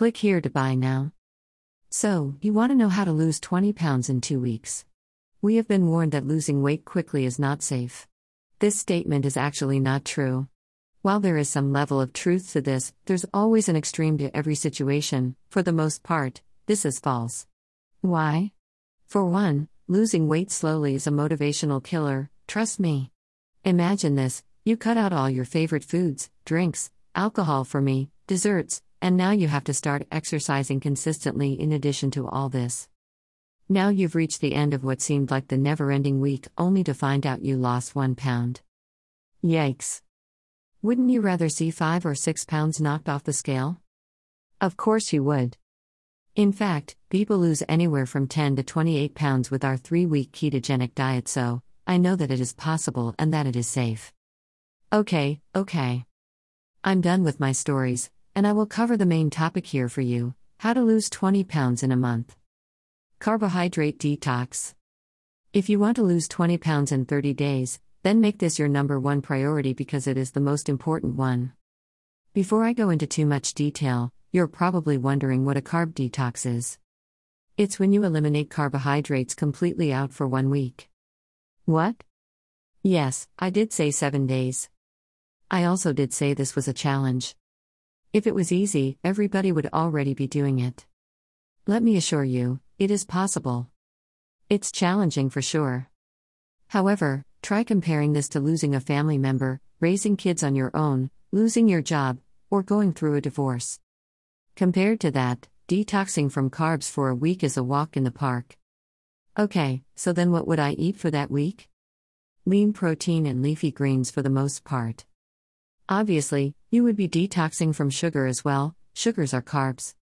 Click here to buy now. So, you want to know how to lose 20 pounds in two weeks? We have been warned that losing weight quickly is not safe. This statement is actually not true. While there is some level of truth to this, there's always an extreme to every situation. For the most part, this is false. Why? For one, losing weight slowly is a motivational killer, trust me. Imagine this you cut out all your favorite foods, drinks, alcohol for me, desserts, and now you have to start exercising consistently in addition to all this. Now you've reached the end of what seemed like the never ending week only to find out you lost one pound. Yikes. Wouldn't you rather see five or six pounds knocked off the scale? Of course you would. In fact, people lose anywhere from 10 to 28 pounds with our three week ketogenic diet, so I know that it is possible and that it is safe. Okay, okay. I'm done with my stories, and I will cover the main topic here for you how to lose 20 pounds in a month. Carbohydrate detox. If you want to lose 20 pounds in 30 days, then make this your number one priority because it is the most important one. Before I go into too much detail, you're probably wondering what a carb detox is. It's when you eliminate carbohydrates completely out for one week. What? Yes, I did say seven days. I also did say this was a challenge. If it was easy, everybody would already be doing it. Let me assure you, it is possible. It's challenging for sure. However, try comparing this to losing a family member, raising kids on your own, losing your job, or going through a divorce. Compared to that, detoxing from carbs for a week is a walk in the park. Okay, so then what would I eat for that week? Lean protein and leafy greens for the most part. Obviously, you would be detoxing from sugar as well, sugars are carbs.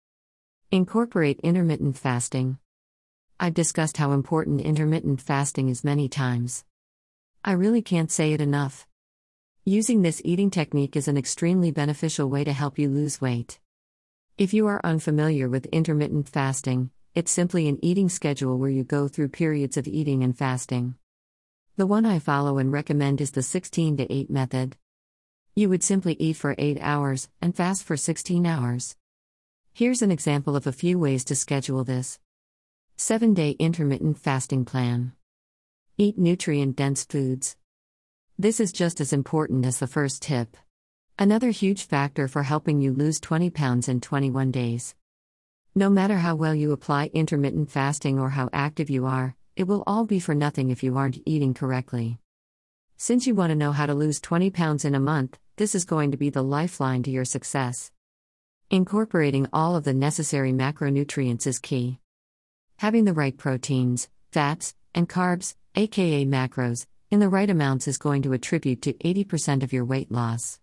Incorporate intermittent fasting. I've discussed how important intermittent fasting is many times. I really can't say it enough. Using this eating technique is an extremely beneficial way to help you lose weight. If you are unfamiliar with intermittent fasting, it's simply an eating schedule where you go through periods of eating and fasting. The one I follow and recommend is the 16 to 8 method. You would simply eat for 8 hours and fast for 16 hours. Here's an example of a few ways to schedule this 7 day intermittent fasting plan. Eat nutrient dense foods. This is just as important as the first tip. Another huge factor for helping you lose 20 pounds in 21 days. No matter how well you apply intermittent fasting or how active you are, it will all be for nothing if you aren't eating correctly. Since you want to know how to lose 20 pounds in a month, this is going to be the lifeline to your success. Incorporating all of the necessary macronutrients is key. Having the right proteins, fats, and carbs, aka macros, in the right amounts is going to attribute to 80% of your weight loss.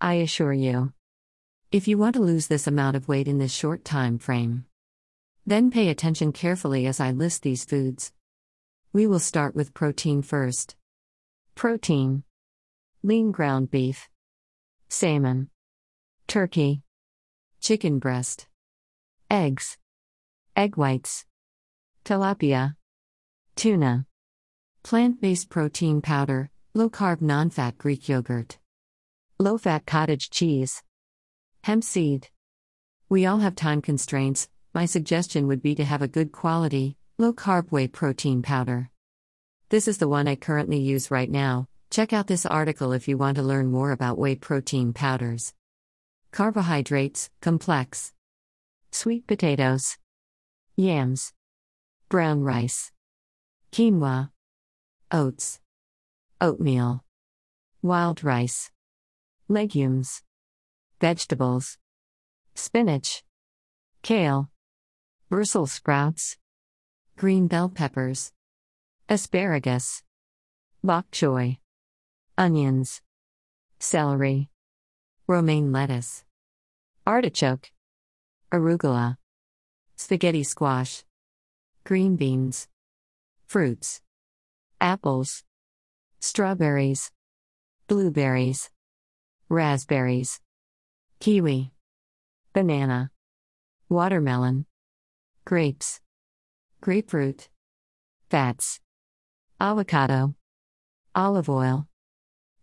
I assure you. If you want to lose this amount of weight in this short time frame, then pay attention carefully as I list these foods. We will start with protein first. Protein lean ground beef, salmon, turkey, chicken breast, eggs, egg whites, tilapia, tuna, plant based protein powder, low carb non fat Greek yogurt, low fat cottage cheese, hemp seed. We all have time constraints. My suggestion would be to have a good quality, low carb whey protein powder. This is the one I currently use right now, Check out this article if you want to learn more about whey protein powders. Carbohydrates, complex. Sweet potatoes. Yams. Brown rice. Quinoa. Oats. Oatmeal. Wild rice. Legumes. Vegetables. Spinach. Kale. Brussels sprouts. Green bell peppers. Asparagus. Bok choy onions, celery, romaine lettuce, artichoke, arugula, spaghetti squash, green beans, fruits, apples, strawberries, blueberries, raspberries, kiwi, banana, watermelon, grapes, grapefruit, fats, avocado, olive oil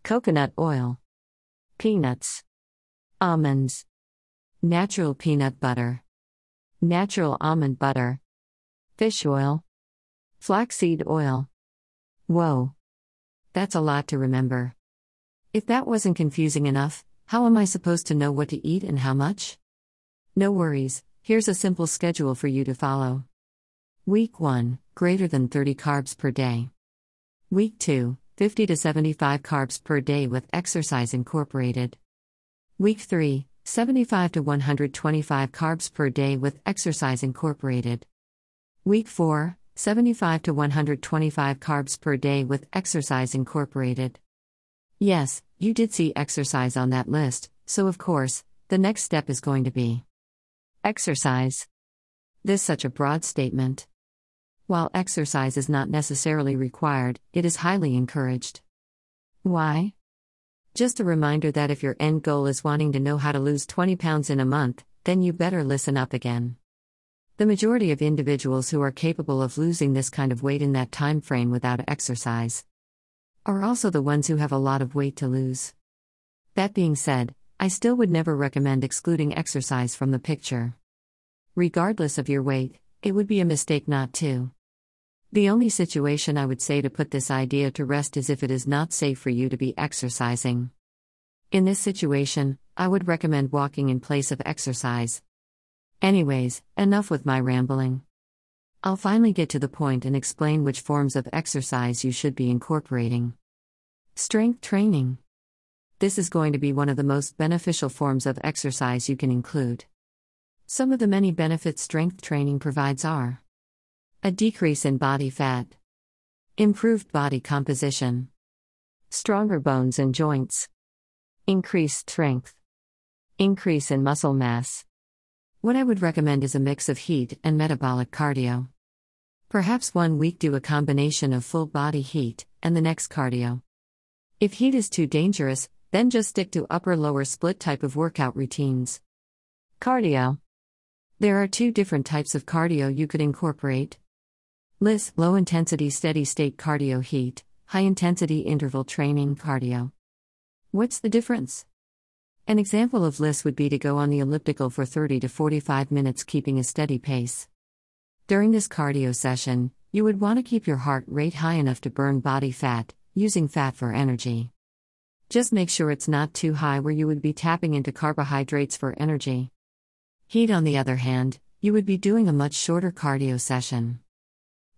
coconut oil, peanuts, almonds, natural peanut butter, natural almond butter, fish oil, flaxseed oil. Whoa. That's a lot to remember. If that wasn't confusing enough, how am I supposed to know what to eat and how much? No worries, here's a simple schedule for you to follow. Week 1 Greater than 30 carbs per day. Week 2 50 to 75 carbs per day with exercise incorporated. Week 3 75 to 125 carbs per day with exercise incorporated. Week 4 75 to 125 carbs per day with exercise incorporated. Yes, you did see exercise on that list, so of course, the next step is going to be exercise. This such a broad statement. While exercise is not necessarily required, it is highly encouraged. Why? Just a reminder that if your end goal is wanting to know how to lose 20 pounds in a month, then you better listen up again. The majority of individuals who are capable of losing this kind of weight in that time frame without exercise are also the ones who have a lot of weight to lose. That being said, I still would never recommend excluding exercise from the picture. Regardless of your weight, it would be a mistake not to. The only situation I would say to put this idea to rest is if it is not safe for you to be exercising. In this situation, I would recommend walking in place of exercise. Anyways, enough with my rambling. I'll finally get to the point and explain which forms of exercise you should be incorporating. Strength training. This is going to be one of the most beneficial forms of exercise you can include. Some of the many benefits strength training provides are a decrease in body fat. Improved body composition. Stronger bones and joints. Increased strength. Increase in muscle mass. What I would recommend is a mix of HIIT and metabolic cardio. Perhaps one week do a combination of full body HIIT and the next cardio. If HIIT is too dangerous, then just stick to upper lower split type of workout routines. Cardio. There are two different types of cardio you could incorporate. LISS low intensity steady state cardio HIIT, high intensity interval training cardio. What's the difference? An example of LISS would be to go on the elliptical for 30 to 45 minutes keeping a steady pace. During this cardio session, you would want to keep your heart rate high enough to burn body fat, using fat for energy. Just make sure it's not too high where you would be tapping into carbohydrates for energy. HIIT, on the other hand, you would be doing a much shorter cardio session.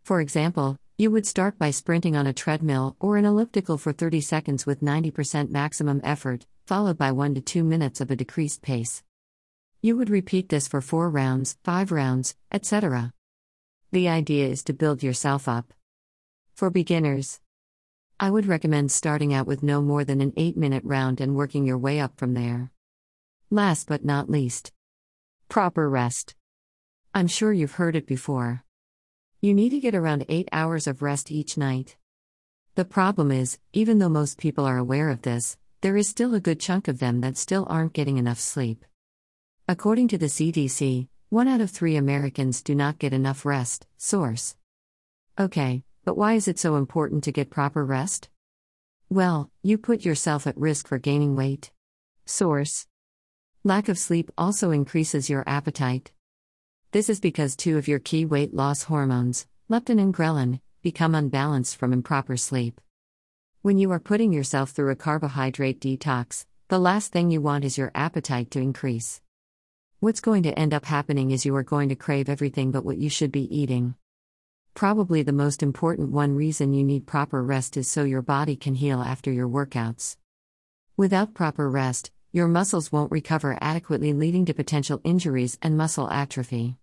For example, you would start by sprinting on a treadmill or an elliptical for 30 seconds with 90% maximum effort, followed by 1 to 2 minutes of a decreased pace. You would repeat this for 4 rounds, 5 rounds, etc. The idea is to build yourself up. For beginners, I would recommend starting out with no more than an 8 minute round and working your way up from there. Last but not least, proper rest. I'm sure you've heard it before. You need to get around 8 hours of rest each night. The problem is, even though most people are aware of this, there is still a good chunk of them that still aren't getting enough sleep. According to the CDC, one out of three Americans do not get enough rest. Source. Okay, but why is it so important to get proper rest? Well, you put yourself at risk for gaining weight. Source. Lack of sleep also increases your appetite. This is because two of your key weight loss hormones, leptin and ghrelin, become unbalanced from improper sleep. When you are putting yourself through a carbohydrate detox, the last thing you want is your appetite to increase. What's going to end up happening is you are going to crave everything but what you should be eating. Probably the most important one reason you need proper rest is so your body can heal after your workouts. Without proper rest, your muscles won't recover adequately, leading to potential injuries and muscle atrophy.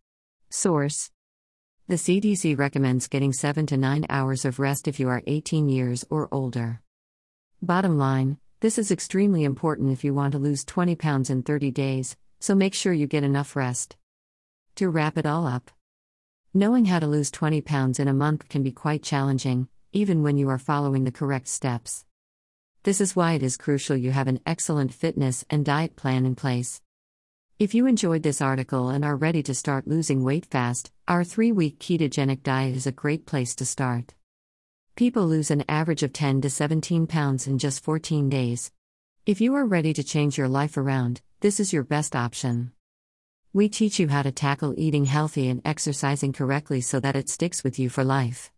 Source The CDC recommends getting 7 to 9 hours of rest if you are 18 years or older. Bottom line, this is extremely important if you want to lose 20 pounds in 30 days, so make sure you get enough rest. To wrap it all up, knowing how to lose 20 pounds in a month can be quite challenging, even when you are following the correct steps. This is why it is crucial you have an excellent fitness and diet plan in place. If you enjoyed this article and are ready to start losing weight fast, our three week ketogenic diet is a great place to start. People lose an average of 10 to 17 pounds in just 14 days. If you are ready to change your life around, this is your best option. We teach you how to tackle eating healthy and exercising correctly so that it sticks with you for life.